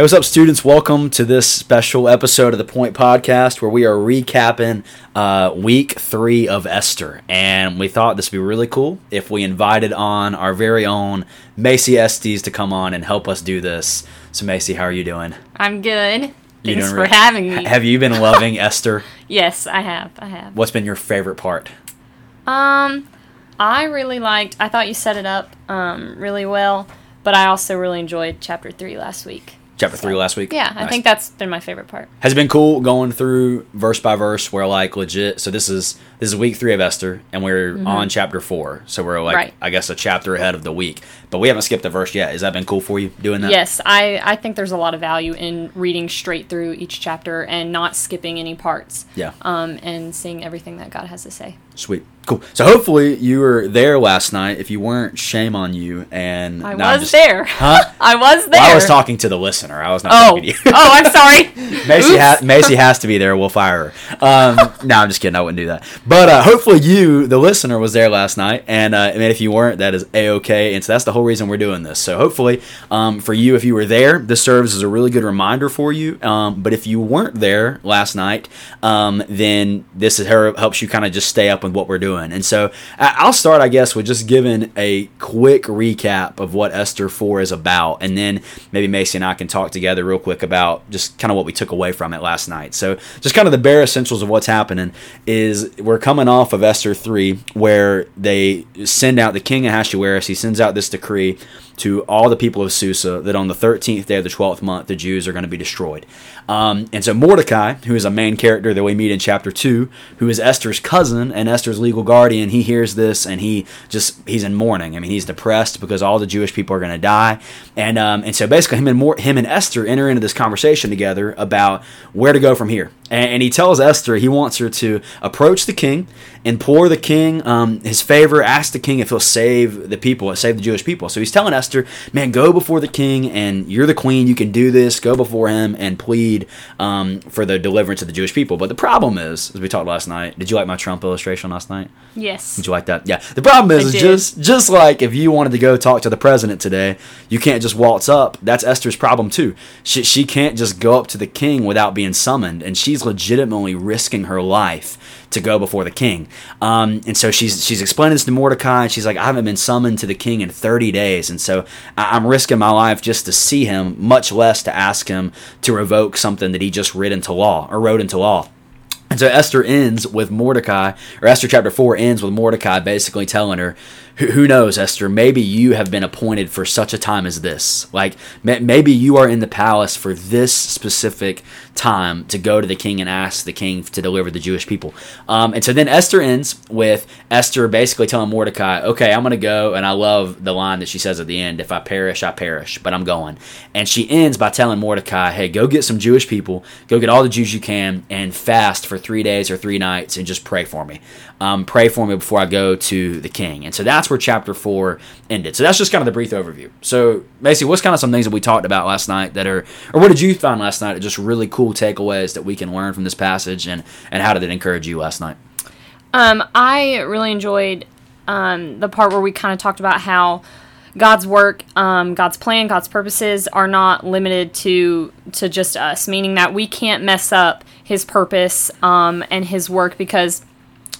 Hey, what's up, students? Welcome to this special episode of the Point Podcast where we are recapping uh, week three of Esther. And we thought this would be really cool if we invited on our very own Macie Estes to come on and help us do this. So, Macie, how are you doing? I'm good. You Thanks doing for re- having me. Have you been loving Esther? yes, I have. I have. What's been your favorite part? Um, I really liked. I thought you set it up um really well, but I also really enjoyed chapter three last week. Chapter three last week? Yeah, I think that's been my favorite part. Has it been cool going through verse by verse where like legit so this is this is week three of Esther and we're on chapter four. So we're like Mm-hmm. Right. I guess a chapter ahead of the week. But we haven't skipped a verse yet. Has that been cool for you doing that? Yes, I I think there's a lot of value in reading straight through each chapter and not skipping any parts. Yeah. Um, and seeing everything that God has to say. Sweet. Cool. So hopefully you were there last night. If you weren't, shame on you. And I was just- there. Huh? I was there. Well, I was talking to the listener. I was not Oh, talking to you. oh, I'm sorry. Macie, ha- Macie has to be there. We'll fire her. Um, no, I'm just kidding. I wouldn't do that. But uh, hopefully, you, the listener, was there last night. And uh, I mean, if you weren't, that is a okay. And so that's the whole reason we're doing this. So hopefully, um, for you, if you were there, this serves as a really good reminder for you. Um, but if you weren't there last night, um, then this is her helps you kind of just stay up with what we're doing. And so I- I'll start, I guess, with just giving a quick recap of what Esther 4 is about. And then maybe Macie and I can talk together real quick about just kind of what we took away from it last night. So, just kind of the bare essentials of what's happening is we're coming off of Esther 3, where they send out the king Ahasuerus, he sends out this decree to all the people of Susa that on the 13th day of the 12th month, the Jews are going to be destroyed. Um, and so Mordecai, who is a main character that we meet in chapter 2, who is Esther's cousin and Esther's legal guardian, he hears this and he just, he's in mourning. I mean, he's depressed because all the Jewish people are going to die. And, um, and so basically him and, Mor- him and Esther enter into this conversation together about where to go from here. And, and he tells Esther he wants her to approach the king, implore the king um, his favor, ask the king if he'll save the people, save the Jewish people. So he's telling Esther, man, go before the king, and you're the queen, you can do this. Go before him and plead um, for the deliverance of the Jewish people. But the problem is, as we talked last night, did you like my Trump illustration last night? Yes. Did you like that? Yeah. The problem is, is just just like if you wanted to go talk to the president today, you can't just waltz up. That's Esther's problem too. She she can't just go up to the king without being summoned, and she's legitimately risking her life to go before the king. Um, and so she's she's explaining this to Mordecai, and she's like, I haven't been summoned to the king in 30 days, and so I- I'm risking my life just to see him, much less to ask him to revoke something that he just writ into law or wrote into law. And so Esther ends with Mordecai, or Esther chapter 4 ends with Mordecai basically telling her, who knows, Esther, maybe you have been appointed for such a time as this. Like, maybe you are in the palace for this specific time to go to the king and ask the king to deliver the Jewish people. Um, and so then Esther ends with Esther basically telling Mordecai, okay, I'm going to go. And I love the line that she says at the end, if I perish, I perish, but I'm going. And she ends by telling Mordecai, hey, go get some Jewish people, go get all the Jews you can, and fast for three days or three nights and just pray for me. Um, pray for me before I go to the king. And so that's where chapter four ended. So that's just kind of the brief overview. So, Macie, what's kind of some things that we talked about last night that are, or what did you find last night? Just really cool takeaways that we can learn from this passage, and and how did it encourage you last night? Um, I really enjoyed um, the part where we kind of talked about how God's work, um, God's plan, God's purposes are not limited to to just us, meaning that we can't mess up His purpose um, and His work because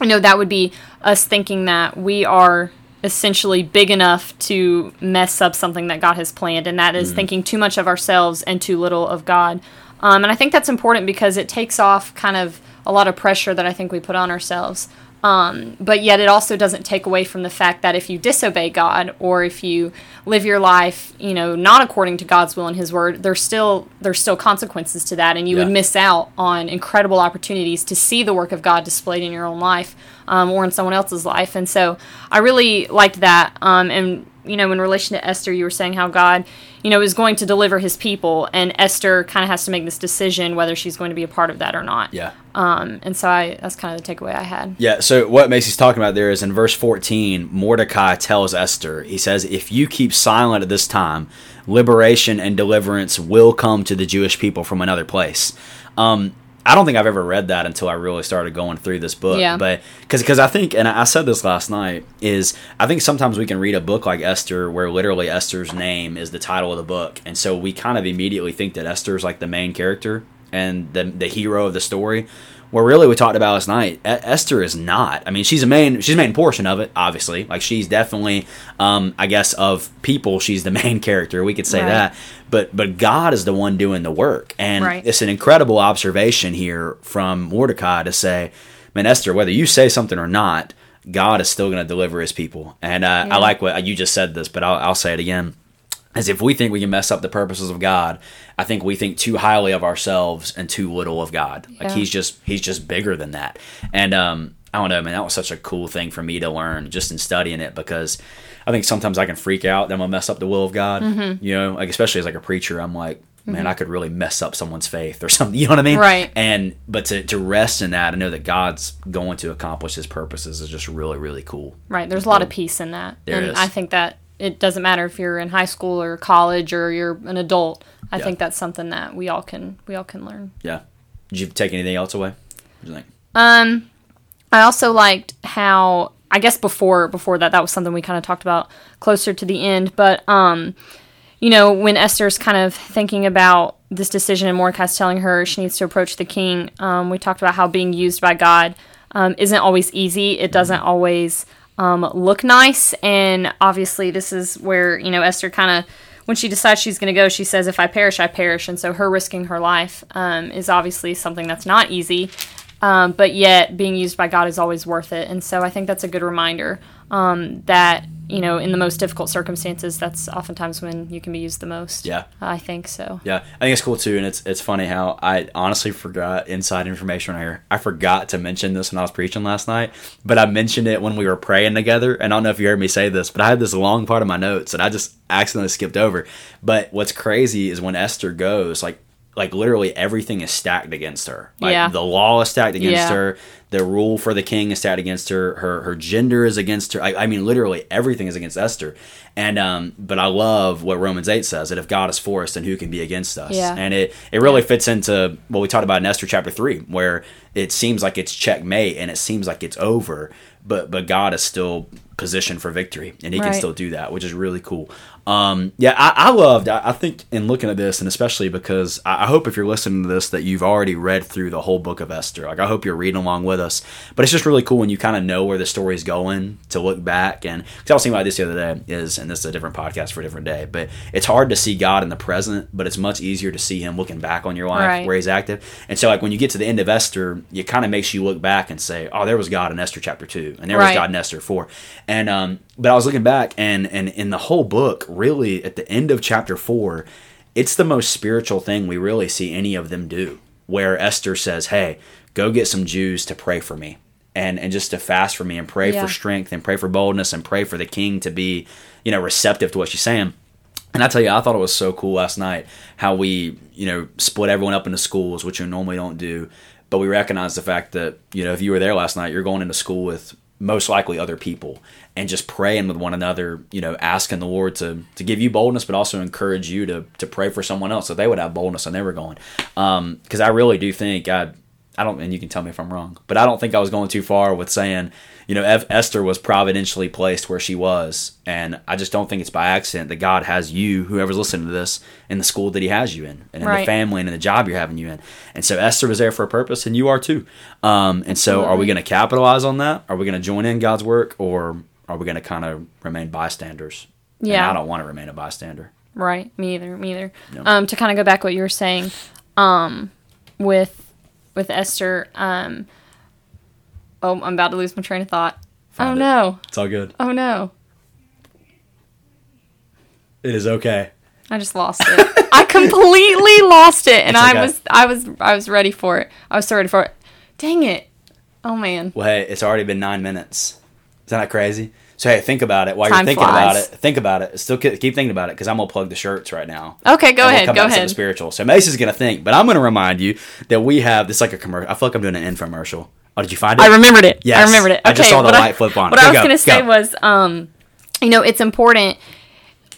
I know that would be us thinking that we are essentially big enough to mess up something that God has planned, and that is thinking too much of ourselves and too little of God. Um, and I think that's important because it takes off kind of a lot of pressure that I think we put on ourselves. Um, but yet it also doesn't take away from the fact that if you disobey God or if you live your life, you know, not according to God's will and His word, there's still there's still consequences to that, and you Yeah. would miss out on incredible opportunities to see the work of God displayed in your own life um, or in someone else's life. And so I really liked that. Um, and you know, in relation to Esther, you were saying how God, you know, is going to deliver his people, and Esther kind of has to make this decision whether she's going to be a part of that or not. Yeah. Um, and so I that's kind of the takeaway I had. Yeah, so what Macie's talking about there is in verse 14, Mordecai tells Esther, he says, If you keep silent at this time, liberation and deliverance will come to the Jewish people from another place. Um, I don't think I've ever read that until I really started going through this book. Yeah. But because I think, and I said this last night, is I think sometimes we can read a book like Esther where literally Esther's name is the title of the book. And so we kind of immediately think that Esther's like the main character and the, the hero of the story. Where really we talked about last night, Esther is not. I mean, she's a main, she's a main portion of it, obviously. Like she's definitely, um, I guess, of people, she's the main character. We could say Right. that but but God is the one doing the work, and Right. it's an incredible observation here from Mordecai to say, "Man, Esther, whether you say something or not, God is still going to deliver His people." And uh, Yeah. I like what you just said this, but I'll, I'll say it again. As if we think we can mess up the purposes of God, I think we think too highly of ourselves and too little of God. Like He's just He's just bigger than that. And um, I don't know, man. That was such a cool thing for me to learn just in studying it because I think sometimes I can freak out that I'm gonna mess up the will of God. Mm-hmm. You know, like especially as like a preacher, I'm like, man, I could really mess up someone's faith or something. You know what I mean? Right. And but to to rest in that and know that God's going to accomplish His purposes is just really really cool. Right. There's a lot of peace in that. There and is. I think that it doesn't matter if you're in high school or college or you're an adult. I Yeah. think that's something that we all can we all can learn. Yeah. Did you take anything else away? What do you think? Um I also liked how I guess before before that that was something we kind of talked about closer to the end, but um you know, when Esther's kind of thinking about this decision and Mordecai's telling her she needs to approach the king, um, we talked about how being used by God um, isn't always easy. It doesn't always um, look nice. And obviously, this is where, you know, Esther kind of, when she decides she's going to go, she says, If I perish, I perish. And so her risking her life um, is obviously something that's not easy. Um, but yet, being used by God is always worth it. And so I think that's a good reminder um, that, you know, in the most difficult circumstances, that's oftentimes when you can be used the most. Yeah. I think so. Yeah, I think it's cool too, and it's it's funny how I honestly forgot inside information right here. I forgot to mention this when I was preaching last night, but I mentioned it when we were praying together. And I don't know if you heard me say this, but I had this long part of my notes that I just accidentally skipped over. But what's crazy is when Esther goes, like like literally everything is stacked against her. Like Yeah. the law is stacked against Yeah. her. The rule for the king is stacked against her. Her her gender is against her. I, I mean, literally everything is against Esther. And um, but I love what Romans eight says that if God is for us, then who can be against us? Yeah. And it it really fits into what we talked about in Esther chapter three, where it seems like it's checkmate and it seems like it's over, but but God is still positioned for victory, and He can still do that, which is really cool. Um, yeah, I, I loved. I, I think in looking at this, and especially because I, I hope if you're listening to this that you've already read through the whole book of Esther. Like I hope you're reading along with us. But it's just really cool when you kind of know where the story's going to look back. And because I was thinking about this the other day is, and this is a different podcast for a different day. But it's hard to see God in the present, but it's much easier to see Him looking back on your life Right. where He's active. And so like when you get to the end of Esther, it kind of makes you look back and say, oh, there was God in Esther chapter two, and there was God in Esther four. And um, but I was looking back, and and in the whole book, really at the end of chapter four, it's the most spiritual thing we really see any of them do. Where Esther says, "Hey, go get some Jews to pray for me." And, and just to fast for me and pray Yeah. for strength and pray for boldness and pray for the king to be, you know, receptive to what she's saying. And I tell you, I thought it was so cool last night how we, you know, split everyone up into schools, which you normally don't do. But we recognize the fact that, you know, if you were there last night, you're going into school with most likely other people and just praying with one another, you know, asking the Lord to to give you boldness, but also encourage you to to pray for someone else so they would have boldness and they were going. Um, because I really do think I I don't, and you can tell me if I'm wrong, but I don't think I was going too far with saying, you know, Ev- Esther was providentially placed where she was, and I just don't think it's by accident that God has you, whoever's listening to this, in the school that He has you in, and in the family and in the job you're having you in. And so Esther was there for a purpose, and you are too. Um, and so, are we going to capitalize on that? Are we going to join in God's work, or are we going to kind of remain bystanders? And Yeah. I don't want to remain a bystander. Right. Me either. Me either. No. Um, to kind of go back what you were saying, um, with with Esther. Um, oh, I'm about to lose my train of thought. Find oh it. no. It's all good. Oh no. It is okay. I just lost it. I completely lost it, and It's I was I was I was ready for it. I was so ready for it. Dang it. Oh man. Well, hey, it's already been nine minutes. Isn't that crazy? So hey, think about it while Time you're thinking about it. Think about it. Still keep keep thinking about it because I'm gonna plug the shirts right now. Okay, go we'll ahead. come Go back to something ahead. Spiritual. So Macie's gonna think, but I'm gonna remind you that we have this like a commercial. I feel like I'm doing an infomercial. Oh, did you find it? I remembered it. Yes. I remembered it. I Okay, just saw the what light flip on. What Go, I was go, going to say was, um, you know, it's important.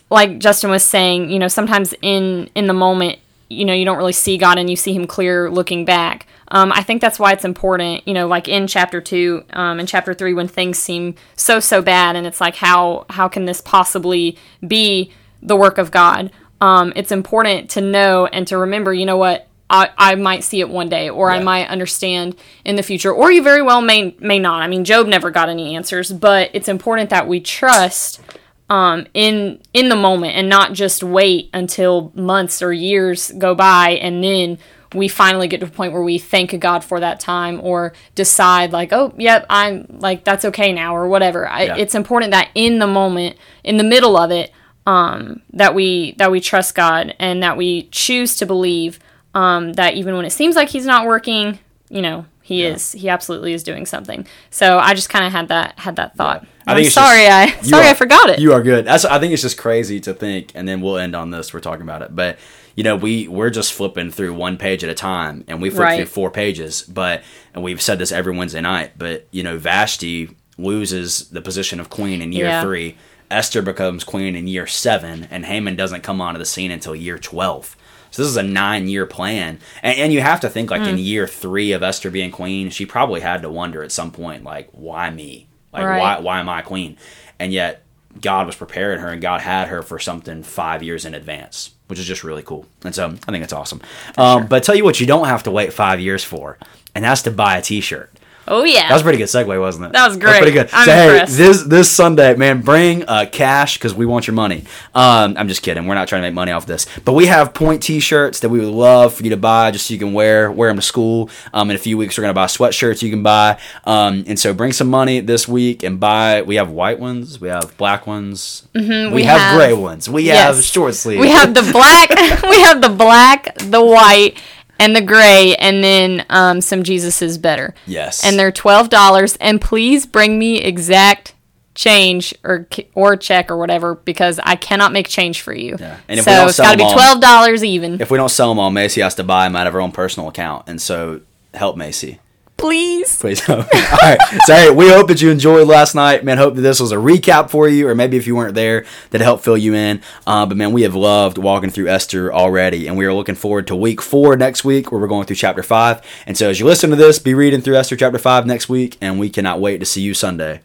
Like Justin was saying, you know, sometimes in in the moment, you know, you don't really see God and you see Him clear looking back. Um, I think that's why it's important, you know, like in chapter two, um, in chapter three, when things seem so so bad, and it's like, how how can this possibly be the work of God? Um, it's important to know and to remember, you know what, I, I might see it one day, or I might understand in the future, or you very well may may not. I mean, Job never got any answers, but it's important that we trust um, in in the moment and not just wait until months or years go by and then we finally get to a point where we thank God for that time or decide like, oh, yep, I'm like that's okay now or whatever. I, Yeah. It's important that in the moment, in the middle of it, um, that we that we trust God and that we choose to believe um, that even when it seems like He's not working, you know, He is. He absolutely is doing something. So I just kind of had that had that thought. I I'm think sorry, just- I sorry are- I forgot it. You are good. That's I think it's just crazy to think, and then we'll end on this. We're talking about it, but you know we we're just flipping through one page at a time, and we flip Right. through four pages. But and we've said this every Wednesday night. But you know Vashti loses the position of queen in year Yeah. three. Esther becomes queen in year seven, and Haman doesn't come onto the scene until year twelve. So this is a nine-year plan, and, and you have to think like in Hmm. year three of Esther being queen, she probably had to wonder at some point, like, why me? Like, Right. why why am I queen? And yet God was preparing her, and God had her for something five years in advance, which is just really cool. And so I think it's awesome. Um, But tell you what, you don't have to wait five years for, and that's to buy a T-shirt. Oh yeah. That was a pretty good segue, wasn't it? That was great That's pretty good. I'm so hey, this this Sunday, man, bring uh, cash because we want your money. Um, I'm just kidding. We're not trying to make money off this, but we have point T-shirts that we would love for you to buy, just so you can wear wear them to school. Um, in a few weeks, we're gonna buy sweatshirts you can buy. Um, and so bring some money this week and buy. We have white ones, we have black ones, mm-hmm, we, we have, have- gray ones, we Yes. have short sleeves. we have the black, we have the black, the white, and the gray, and then um, some Jesus is better. yes, And they're twelve dollars. And please bring me exact change or or check or whatever because I cannot make change for you. Yeah. And if we so don't it's got to be twelve dollars even. if we don't sell them all, Macie has to buy them out of her own personal account, and so help Macie. Please. Please. All right. So, hey, we hope that you enjoyed last night. Man, hope that this was a recap for you, or maybe if you weren't there, that it helped fill you in. Uh, but, man, we have loved walking through Esther already, and we are looking forward to week four next week, where we're going through chapter five. And so, as you listen to this, be reading through Esther chapter five next week, and we cannot wait to see you Sunday.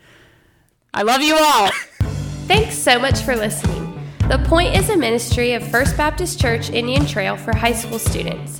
I love you all. Thanks so much for listening. The Point is a ministry of First Baptist Church Indian Trail for high school students.